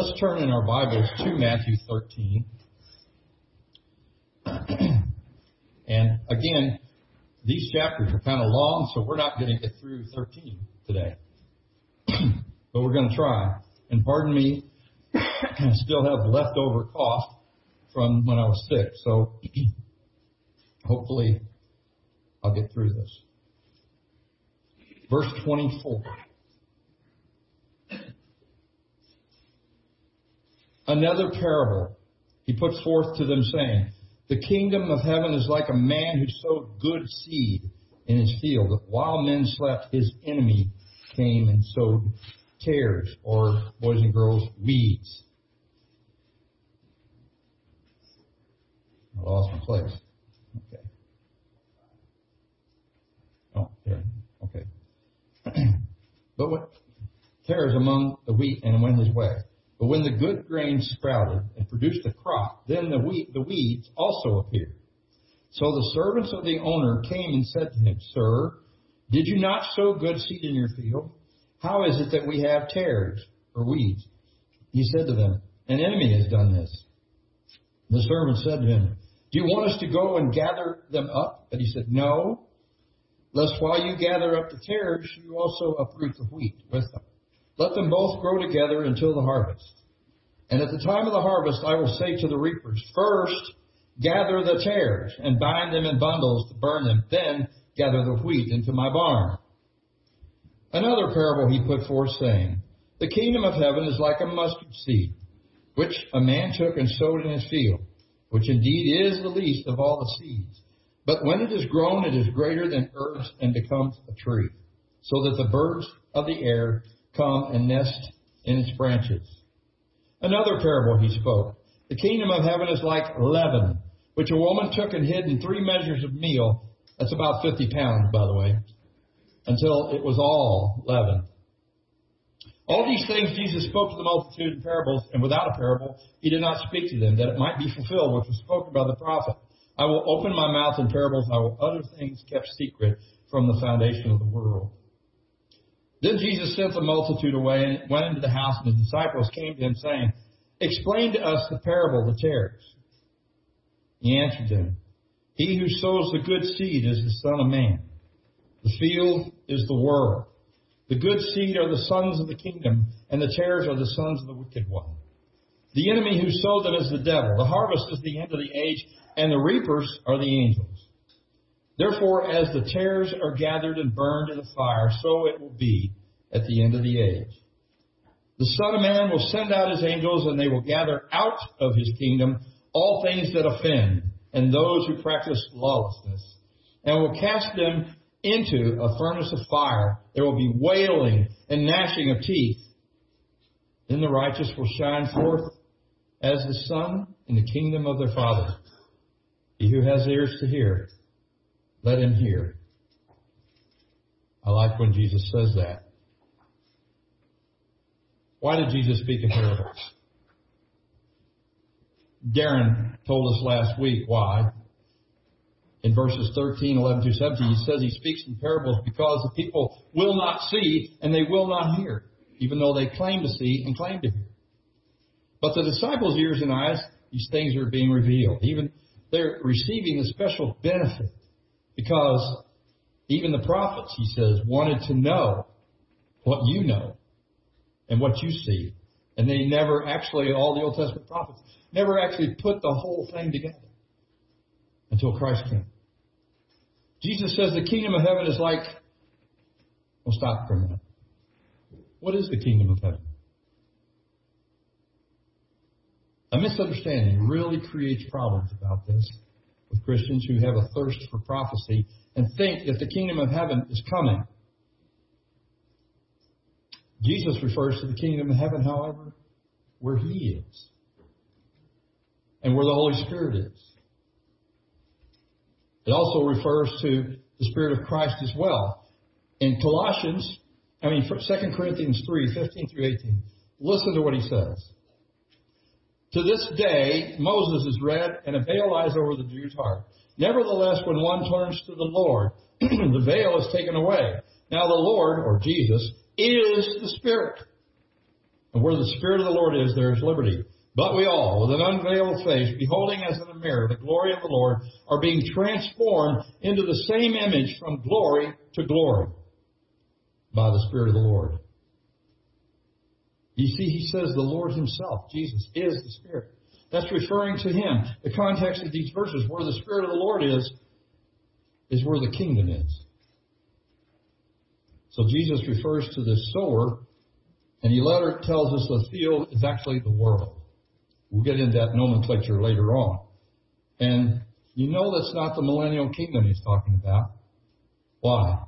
Let's turn in our Bibles to Matthew 13. and again, these chapters are kind of long, so we're not going to get through 13 today. but we're going to try. And pardon me, I still have leftover cough from when I was sick, so hopefully I'll get through this. Verse 24. Another parable he put forth to them, saying, The kingdom of heaven is like a man who sowed good seed in his field. While men slept, his enemy came and sowed tares, or boys and girls, weeds. I lost my place. Okay. Oh, there. Okay. but what tares among the wheat and went his way. But when the good grain sprouted and produced a crop, then the, wheat, the weeds also appeared. So the servants of the owner came and said to him, Sir, did you not sow good seed in your field? How is it that we have tares or weeds? He said to them, An enemy has done this. The servant said to him, Do you want us to go and gather them up? But he said, No, lest while you gather up the tares, you also uproot the wheat with them. Let them both grow together until the harvest. And at the time of the harvest, I will say to the reapers, First, gather the tares and bind them in bundles to burn them. Then gather the wheat into my barn. Another parable he put forth, saying, The kingdom of heaven is like a mustard seed, which a man took and sowed in his field, which indeed is the least of all the seeds. But when it is grown, it is greater than herbs and becomes a tree, so that the birds of the air come and nest in its branches. Another parable he spoke. The kingdom of heaven is like leaven, which a woman took and hid in three measures of meal. That's about 50 pounds, by the way, until it was all leaven. All these things Jesus spoke to the multitude in parables, and without a parable, he did not speak to them, that it might be fulfilled, which was spoken by the prophet. I will open my mouth in parables, I will utter things kept secret from the foundation of the world. Then Jesus sent the multitude away and went into the house, and his disciples came to him, saying, Explain to us the parable of the tares. He answered them, He who sows the good seed is the Son of Man. The field is the world. The good seed are the sons of the kingdom, and the tares are the sons of the wicked one. The enemy who sowed them is the devil. The harvest is the end of the age, and the reapers are the angels. Therefore, as the tares are gathered and burned in the fire, so it will be at the end of the age. The Son of Man will send out his angels, and they will gather out of his kingdom all things that offend, and those who practice lawlessness, and will cast them into a furnace of fire. There will be wailing and gnashing of teeth. Then the righteous will shine forth as the sun in the kingdom of their Father. He who has ears to hear, let him hear. I like when Jesus says that. Why did Jesus speak in parables? Darren told us last week why. In verses 13, 11 through 17, he says he speaks in parables because the people will not see and they will not hear, even though they claim to see and claim to hear. But the disciples' ears and eyes, these things are being revealed. Even they're receiving a special benefit because even the prophets, he says, wanted to know what you know and what you see. And they never actually, all the Old Testament prophets, never actually put the whole thing together until Christ came. Jesus says the kingdom of heaven is like, we'll stop for a minute. What is the kingdom of heaven? A misunderstanding really creates problems about this with Christians who have a thirst for prophecy and think that the kingdom of heaven is coming. Jesus refers to the kingdom of heaven, however, where He is and where the Holy Spirit is. It also refers to the Spirit of Christ as well. In Colossians, I mean, 2 Corinthians 3, 15 through 18, listen to what he says. To this day, Moses is read, and a veil lies over the Jew's heart. Nevertheless, when one turns to the Lord, the veil is taken away. Now the Lord, or Jesus, is the Spirit. And where the Spirit of the Lord is, there is liberty. But we all, with an unveiled face, beholding as in a mirror the glory of the Lord, are being transformed into the same image from glory to glory by the Spirit of the Lord. You see, he says the Lord himself, Jesus, is the Spirit. That's referring to him. The context of these verses, where the Spirit of the Lord is, is where the kingdom is. So Jesus refers to the sower, and he later tells us the field is actually the world. We'll get into that nomenclature later on. And you know that's not the millennial kingdom he's talking about. Why?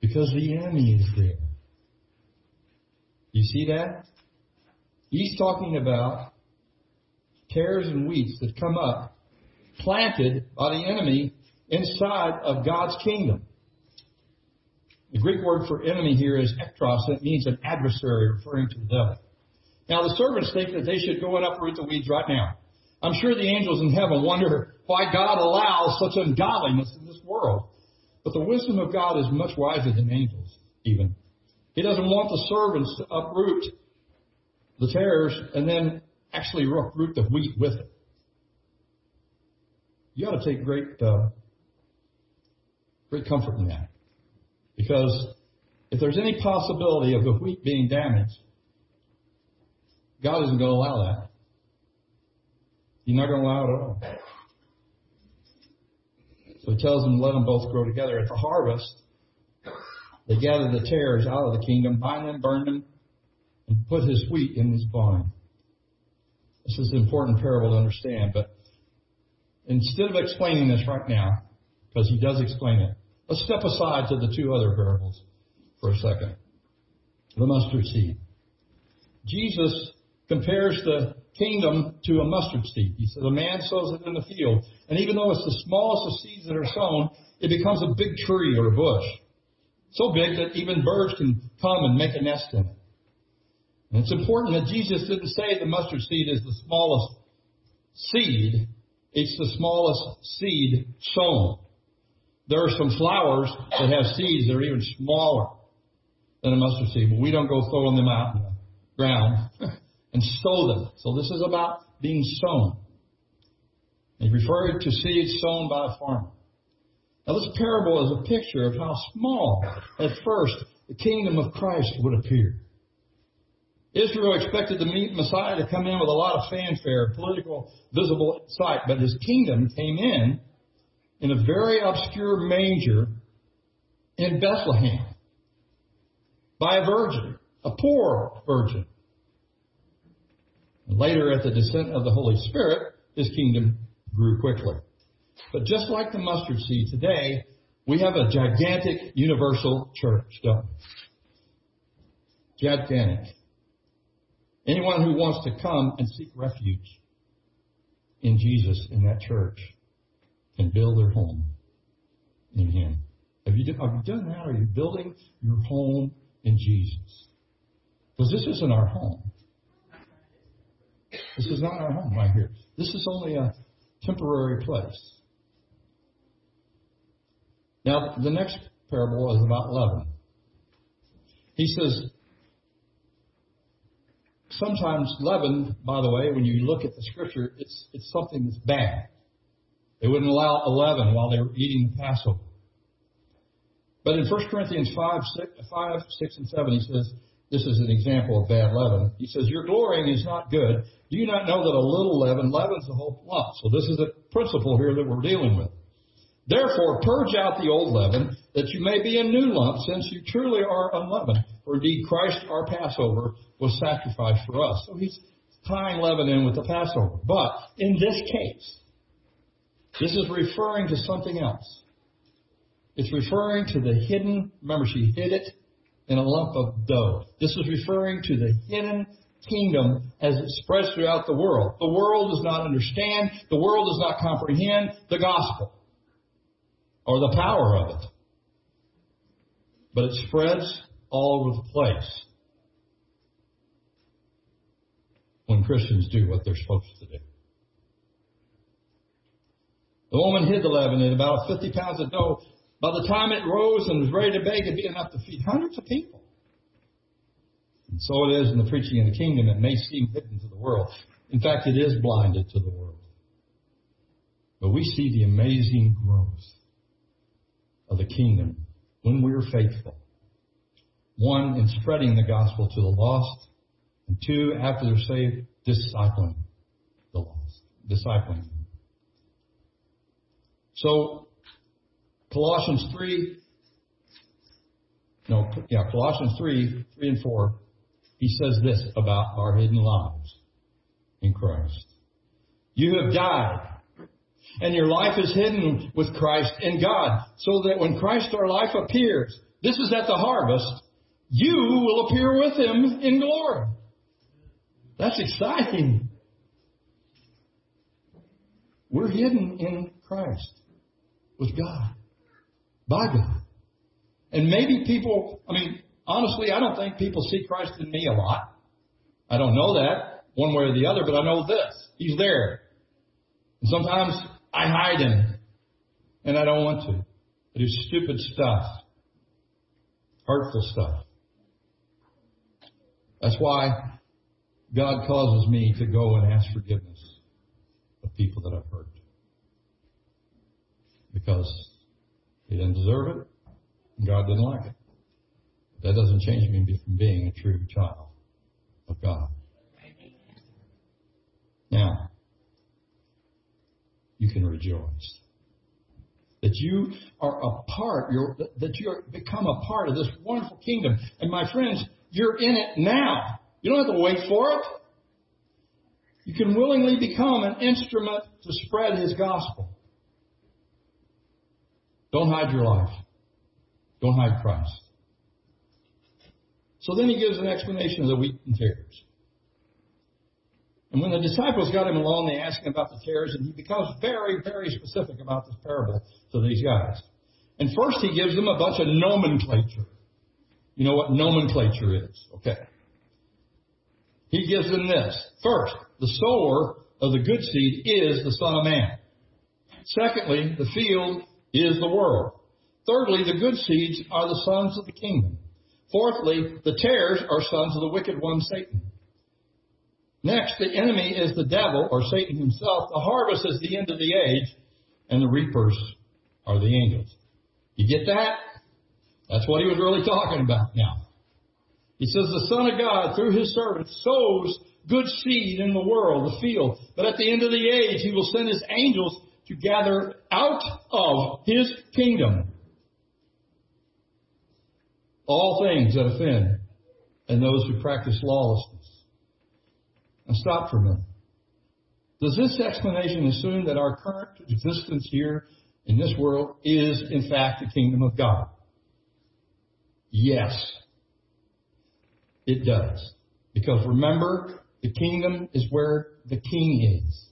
Because the enemy is there. You see that? He's talking about tares and weeds that come up, planted by the enemy inside of God's kingdom. The Greek word for enemy here is echthros. It means an adversary, referring to the devil. Now, the servants think that they should go and uproot the weeds right now. I'm sure the angels in heaven wonder why God allows such ungodliness in this world. But the wisdom of God is much wiser than angels, even. He doesn't want the servants to uproot the tares and then actually uproot the wheat with it. You ought to take great, uh, great comfort in that. Because if there's any possibility of the wheat being damaged, God isn't going to allow that. He's not going to allow it at all. So he tells them, let them both grow together. At the harvest, they gather the tares out of the kingdom, bind them, burn them, and put his wheat in his barn. This is an important parable to understand, but instead of explaining this right now, because he does explain it, let's step aside to the two other parables for a second. The mustard seed. Jesus compares the kingdom to a mustard seed. He says, A man sows it in the field, and even though it's the smallest of seeds that are sown, it becomes a big tree or a bush. So big that even birds can come and make a nest in it. And it's important that Jesus didn't say the mustard seed is the smallest seed. It's the smallest seed sown. There are some flowers that have seeds that are even smaller than a mustard seed, but we don't go throwing them out in the ground. and sow them. So this is about being sown. He referred to seeds sown by a farmer. Now this parable is a picture of how small at first the kingdom of Christ would appear. Israel expected meet Messiah to come in with a lot of fanfare, political, visible sight, but his kingdom came in in a very obscure manger in Bethlehem by a virgin, a poor virgin. Later, at the descent of the Holy Spirit, his kingdom grew quickly. But just like the mustard seed today, we have a gigantic universal church, don't we? Gigantic. Anyone who wants to come and seek refuge in Jesus in that church can build their home in Him. Have you, have you done that? Are you building your home in Jesus? Because this isn't our home. This is not our home right here. This is only a temporary place. Now, the next parable is about leaven. He says, sometimes leaven, by the way, when you look at the scripture, it's, it's something that's bad. They wouldn't allow leaven while they were eating the Passover. But in 1 Corinthians 5 6, 5, 6 and 7, he says, this is an example of bad leaven. He says, Your glorying is not good. Do you not know that a little leaven leavens the whole lump? So this is a principle here that we're dealing with. Therefore, purge out the old leaven, that you may be a new lump, since you truly are unleavened. For indeed, Christ, our Passover, was sacrificed for us. So he's tying leaven in with the Passover. But in this case, this is referring to something else. It's referring to the hidden, remember she hid it in a lump of dough. This is referring to the hidden kingdom as it spreads throughout the world. The world does not understand, the world does not comprehend the gospel or the power of it. But it spreads all over the place when Christians do what they're supposed to do. The woman hid the leaven in about 50 pounds of dough by the time it rose and was ready to bake, it'd be enough to feed hundreds of people. And so it is in the preaching of the kingdom. It may seem hidden to the world. In fact, it is blinded to the world. But we see the amazing growth of the kingdom when we are faithful. One, in spreading the gospel to the lost, and two, after they're saved, discipling the lost, discipling. So, Colossians 3, no, yeah, Colossians 3, 3 and 4, he says this about our hidden lives in Christ. You have died, and your life is hidden with Christ in God, so that when Christ our life appears, this is at the harvest, you will appear with him in glory. That's exciting. We're hidden in Christ with God, by God. And maybe people, I mean, honestly, I don't think people see Christ in me a lot. I don't know that one way or the other, but I know this. He's there. And sometimes I hide him and I don't want to. I do stupid stuff, hurtful stuff. That's why God causes me to go and ask forgiveness of people that I've hurt. Because they didn't deserve it, and God didn't like it. That doesn't change me from being a true child of God. Now, you can rejoice that you are a part, that you are, become a part of this wonderful kingdom. And my friends, you're in it now. You don't have to wait for it. You can willingly become an instrument to spread His gospel. Don't hide your life. Don't hide Christ. So then he gives an explanation of the wheat and tares. And when the disciples got him alone, they asked him about the tares, and he becomes very, very specific about this parable to these guys. And first he gives them a bunch of nomenclature. You know what nomenclature is, okay? He gives them this. First, the sower of the good seed is the Son of Man. Secondly, the field is the world. Thirdly, the good seeds are the sons of the kingdom. Fourthly, the tares are sons of the wicked one, Satan. Next, the enemy is the devil or Satan himself. The harvest is the end of the age, and the reapers are the angels. You get that? That's what he was really talking about now. He says the Son of God, through his servant, sows good seed in the world, the field. But at the end of the age, he will send his angels to gather out of his kingdom all things that offend and those who practice lawlessness. Now stop for a minute. Does this explanation assume that our current existence here in this world is in fact the kingdom of God? Yes. It does. Because remember, the kingdom is where the king is.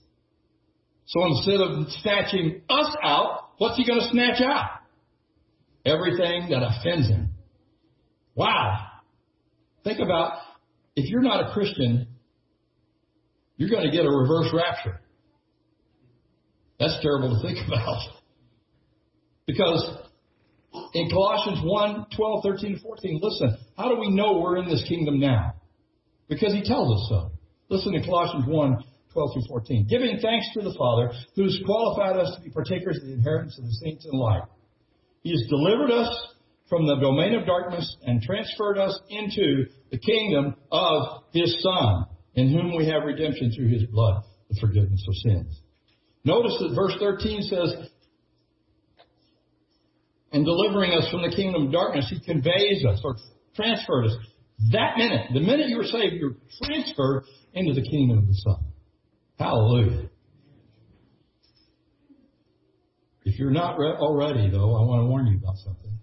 So instead of snatching us out, what's he going to snatch out? Everything that offends him. Wow. Think about if you're not a Christian, you're going to get a reverse rapture. That's terrible to think about. Because in Colossians 1, 12, 13, 14, listen, how do we know we're in this kingdom now? Because he tells us so. Listen to Colossians 1, 12 through 14. Giving thanks to the Father who has qualified us to be partakers of the inheritance of the saints in light. He has delivered us from the domain of darkness and transferred us into the kingdom of His Son, in whom we have redemption through His blood, the forgiveness of sins. Notice that verse 13 says, in delivering us from the kingdom of darkness, He conveys us or transferred us. That minute, the minute you were saved, you're transferred into the kingdom of the Son. Hallelujah. If you're not already, though, I want to warn you about something.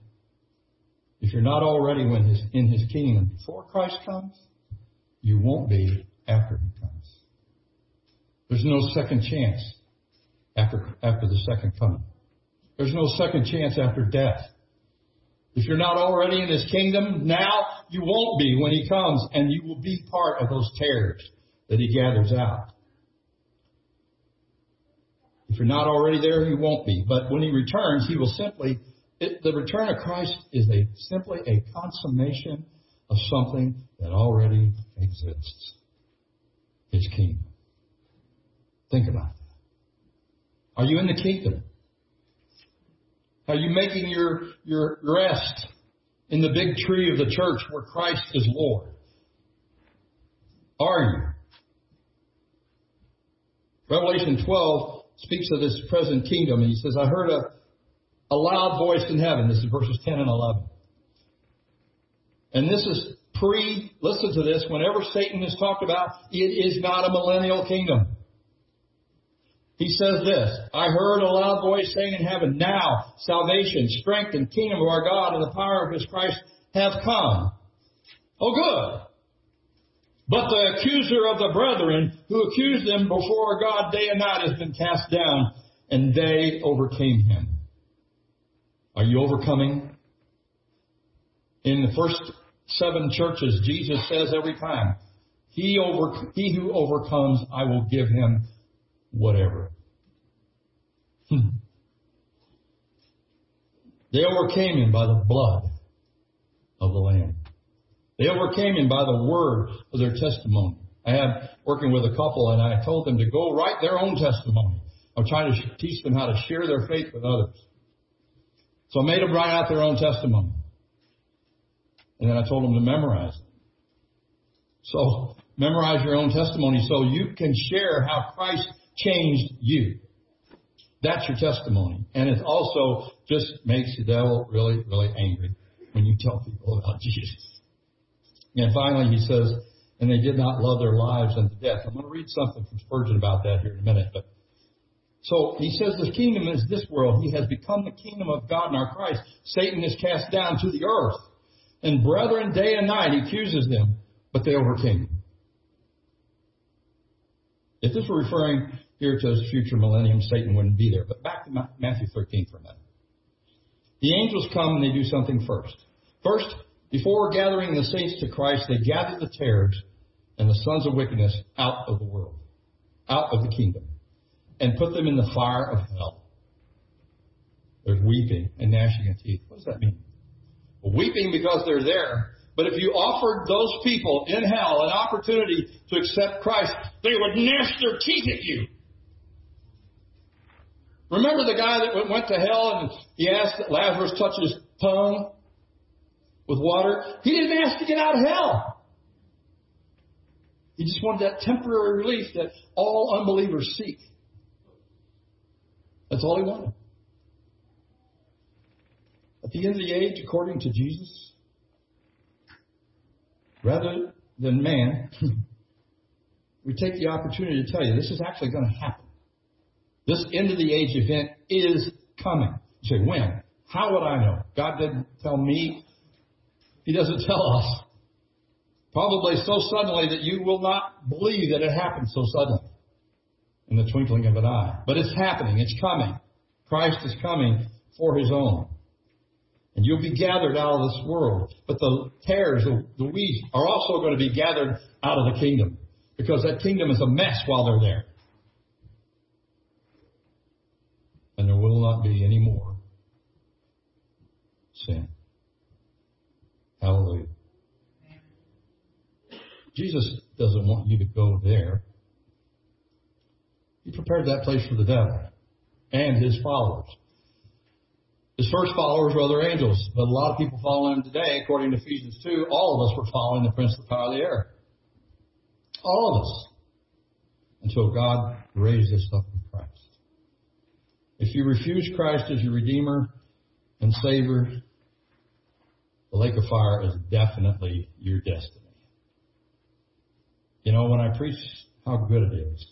If you're not already in his kingdom before Christ comes, you won't be after he comes. There's no second chance after, after the second coming. There's no second chance after death. If you're not already in his kingdom, now you won't be when he comes, and you will be part of those tares that he gathers out. If you're not already there, you won't be. But when he returns, he will simply it, the return of Christ is a simply a consummation of something that already exists. His kingdom. Think about that. Are you in the kingdom? Are you making your, your rest in the big tree of the church where Christ is Lord? Are you? Revelation 12 speaks of this present kingdom, and he says, I heard a, a loud voice in heaven. This is verses 10 and 11. And this is pre, listen to this, whenever Satan is talked about, it is not a millennial kingdom. He says this, I heard a loud voice saying in heaven, now salvation, strength, and kingdom of our God and the power of his Christ have come. Oh good. But the accuser of the brethren, who accused them before God day and night, has been cast down, and they overcame him. Are you overcoming? In the first seven churches, Jesus says every time, he, over, he who overcomes, I will give him whatever. Hmm. They overcame him by the blood of the Lamb. They overcame him by the word of their testimony. I had working with a couple and I told them to go write their own testimony. I'm trying to teach them how to share their faith with others. So I made them write out their own testimony. And then I told them to memorize it. So memorize your own testimony so you can share how Christ changed you. That's your testimony. And it also just makes the devil really, really angry when you tell people about Jesus. And finally, he says, and they did not love their lives unto death. I'm going to read something from Spurgeon about that here in a minute. But so he says, the kingdom is this world. He has become the kingdom of God in our Christ. Satan is cast down to the earth. And brethren, day and night, he accuses them, but they overcame him. If this were referring here to his future millennium, Satan wouldn't be there. But back to Matthew 13 for a minute. The angels come and they do something first. First, before gathering the saints to Christ, they gather the tares and the sons of wickedness out of the world, out of the kingdom, and put them in the fire of hell. There's weeping and gnashing of teeth. What does that mean? Weeping because they're there. But if you offered those people in hell an opportunity to accept Christ, they would gnash their teeth at you. Remember the guy that went to hell and he asked that Lazarus touch his tongue? with water. He didn't ask to get out of hell. He just wanted that temporary relief that all unbelievers seek. That's all he wanted. The end of the age, according to Jesus, rather than man, we take the opportunity to tell you this is actually going to happen. This end of the age event is coming. You say, when? How would I know? God didn't tell me. He doesn't tell us. Probably so suddenly that you will not believe that it happened so suddenly in the twinkling of an eye. But it's happening. It's coming. Christ is coming for his own. And you'll be gathered out of this world. But the tares, the, the weeds, are also going to be gathered out of the kingdom. Because that kingdom is a mess while they're there. And there will not be any more sin. Hallelujah. Jesus doesn't want you to go there. He prepared that place for the devil and his followers. His first followers were other angels, but a lot of people follow him today, according to Ephesians 2. All of us were following the prince of the power of the air. All of us. Until God raised us up in Christ. If you refuse Christ as your Redeemer and Savior, the lake of fire is definitely your destiny. You know, when I preach how good it is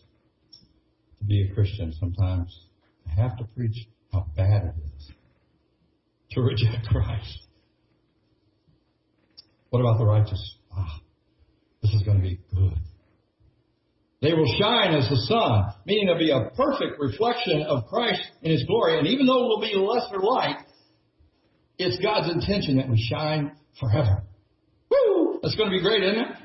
to be a Christian, sometimes I have to preach how bad it is to reject Christ. What about the righteous? Ah, this is going to be good. They will shine as the sun, meaning there'll be a perfect reflection of Christ in His glory. And even though it will be lesser light, it's God's intention that we shine forever. Woo! That's going to be great, isn't it?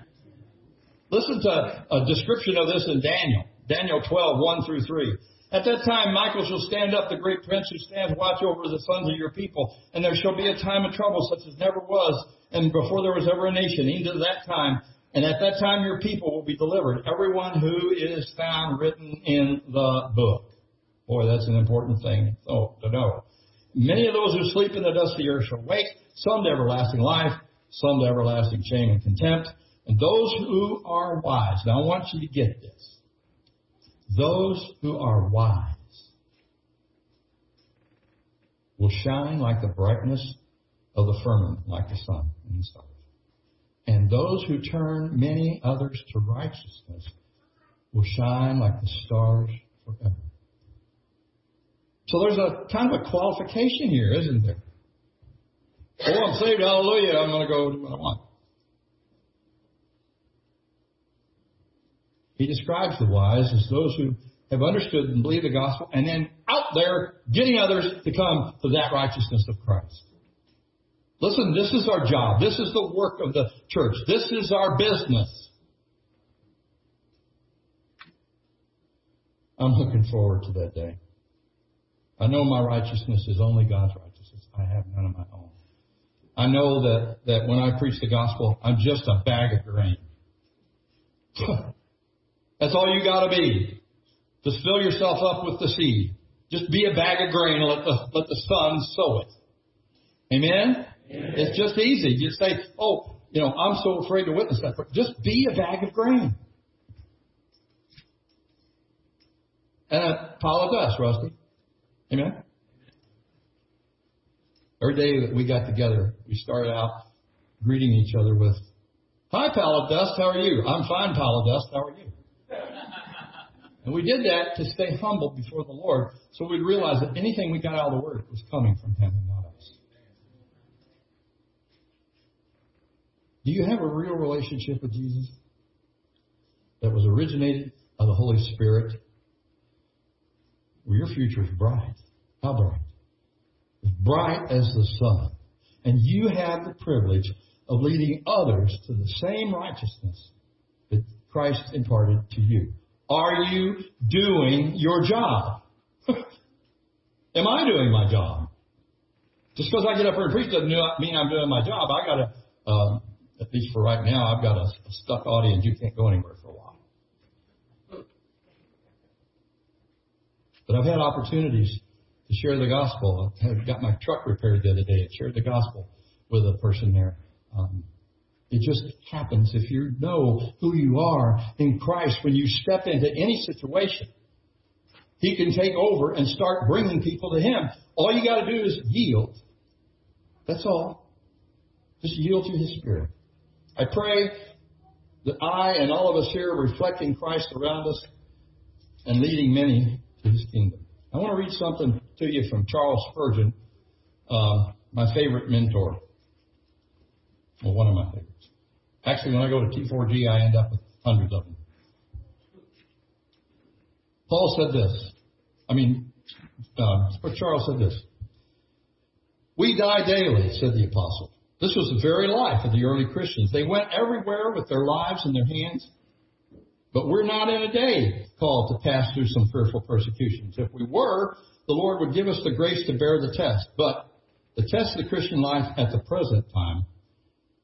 Listen to a description of this in Daniel. Daniel 12, 1 through 3. At that time, Michael shall stand up, the great prince who stands watch over the sons of your people, and there shall be a time of trouble such as never was and before there was ever a nation, even into that time. And at that time, your people will be delivered. Everyone who is found written in the book. Boy, that's an important thing to know. Many of those who sleep in the dust of the earth shall wake, some to everlasting life, some to everlasting shame and contempt. And those who are wise. Now I want you to get this. Those who are wise will shine like the brightness of the firmament, like the sun and the stars. And those who turn many others to righteousness will shine like the stars forever. So there's a kind of a qualification here, isn't there? Oh, I'm saved, hallelujah, I'm going to go do what I want. He describes the wise as those who have understood and believe the gospel and then out there getting others to come to that righteousness of Christ. Listen, this is our job. This is the work of the church. This is our business. I'm looking forward to that day. I know my righteousness is only God's righteousness. I have none of my own. I know that, that when I preach the gospel, I'm just a bag of grain. That's all you gotta be. Just fill yourself up with the seed. Just be a bag of grain and let the, let the sun sow it. Amen? Amen? It's just easy. You say, oh, you know, I'm so afraid to witness that. Just be a bag of grain. And a pile of dust, Rusty. Amen? Every day that we got together, we started out greeting each other with, Hi, pile of dust, how are you? I'm fine, pile of dust, how are you? And we did that to stay humble before the Lord so we'd realize that anything we got out of the Word was coming from Him and not us. Do you have a real relationship with Jesus that was originated by the Holy Spirit? Well, your future is bright. How bright? As bright as the sun. And you have the privilege of leading others to the same righteousness that Christ imparted to you. Are you doing your job? Am I doing my job? Just because I get up here and preach doesn't mean I'm doing my job. I got to, uh, at least for right now, I've got a, a stuck audience. You can't go anywhere for a while. But I've had opportunities to share the gospel. I got my truck repaired the other day. I shared the gospel with a person there. Um, it just happens if you know who you are in Christ when you step into any situation. He can take over and start bringing people to Him. All you got to do is yield. That's all. Just yield to His Spirit. I pray that I and all of us here are reflecting Christ around us and leading many to His kingdom. I want to read something to you from Charles Spurgeon, uh, my favorite mentor. Well, one of my favorites. Actually, when I go to T4G, I end up with hundreds of them. Paul said this. I mean, uh, Charles said this. We die daily, said the apostle. This was the very life of the early Christians. They went everywhere with their lives in their hands. But we're not in a day called to pass through some fearful persecutions. If we were, the Lord would give us the grace to bear the test. But the test of the Christian life at the present time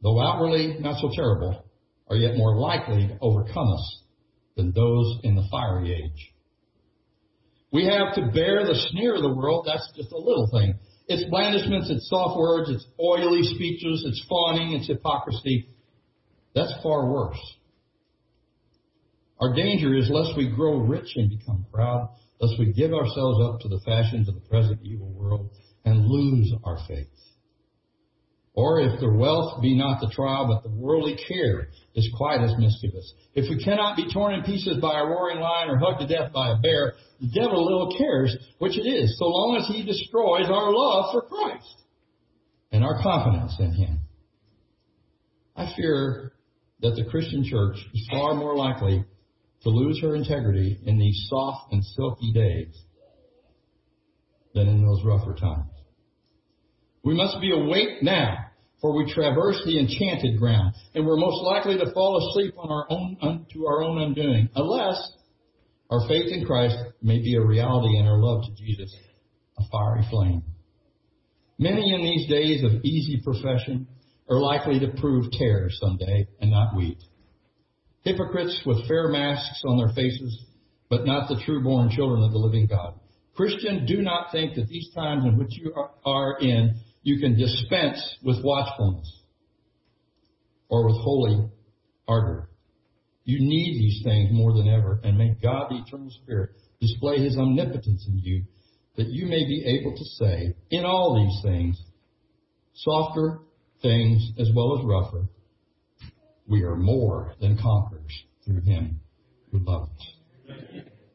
though outwardly not so terrible, are yet more likely to overcome us than those in the fiery age. We have to bear the sneer of the world. That's just a little thing. It's blandishments, it's soft words, it's oily speeches, it's fawning, it's hypocrisy. That's far worse. Our danger is lest we grow rich and become proud, lest we give ourselves up to the fashions of the present evil world and lose our faith. Or if the wealth be not the trial, but the worldly care is quite as mischievous. If we cannot be torn in pieces by a roaring lion or hugged to death by a bear, the devil little cares which it is, so long as he destroys our love for Christ and our confidence in him. I fear that the Christian church is far more likely to lose her integrity in these soft and silky days than in those rougher times. We must be awake now, for we traverse the enchanted ground, and we're most likely to fall asleep on our own un, to our own undoing, unless our faith in Christ may be a reality and our love to Jesus a fiery flame. Many in these days of easy profession are likely to prove tares someday and not wheat. Hypocrites with fair masks on their faces, but not the true born children of the living God. Christian, do not think that these times in which you are in, you can dispense with watchfulness or with holy ardor. You need these things more than ever, and may God, the eternal Spirit, display His omnipotence in you, that you may be able to say, in all these things, softer things as well as rougher, we are more than conquerors through Him who loved us.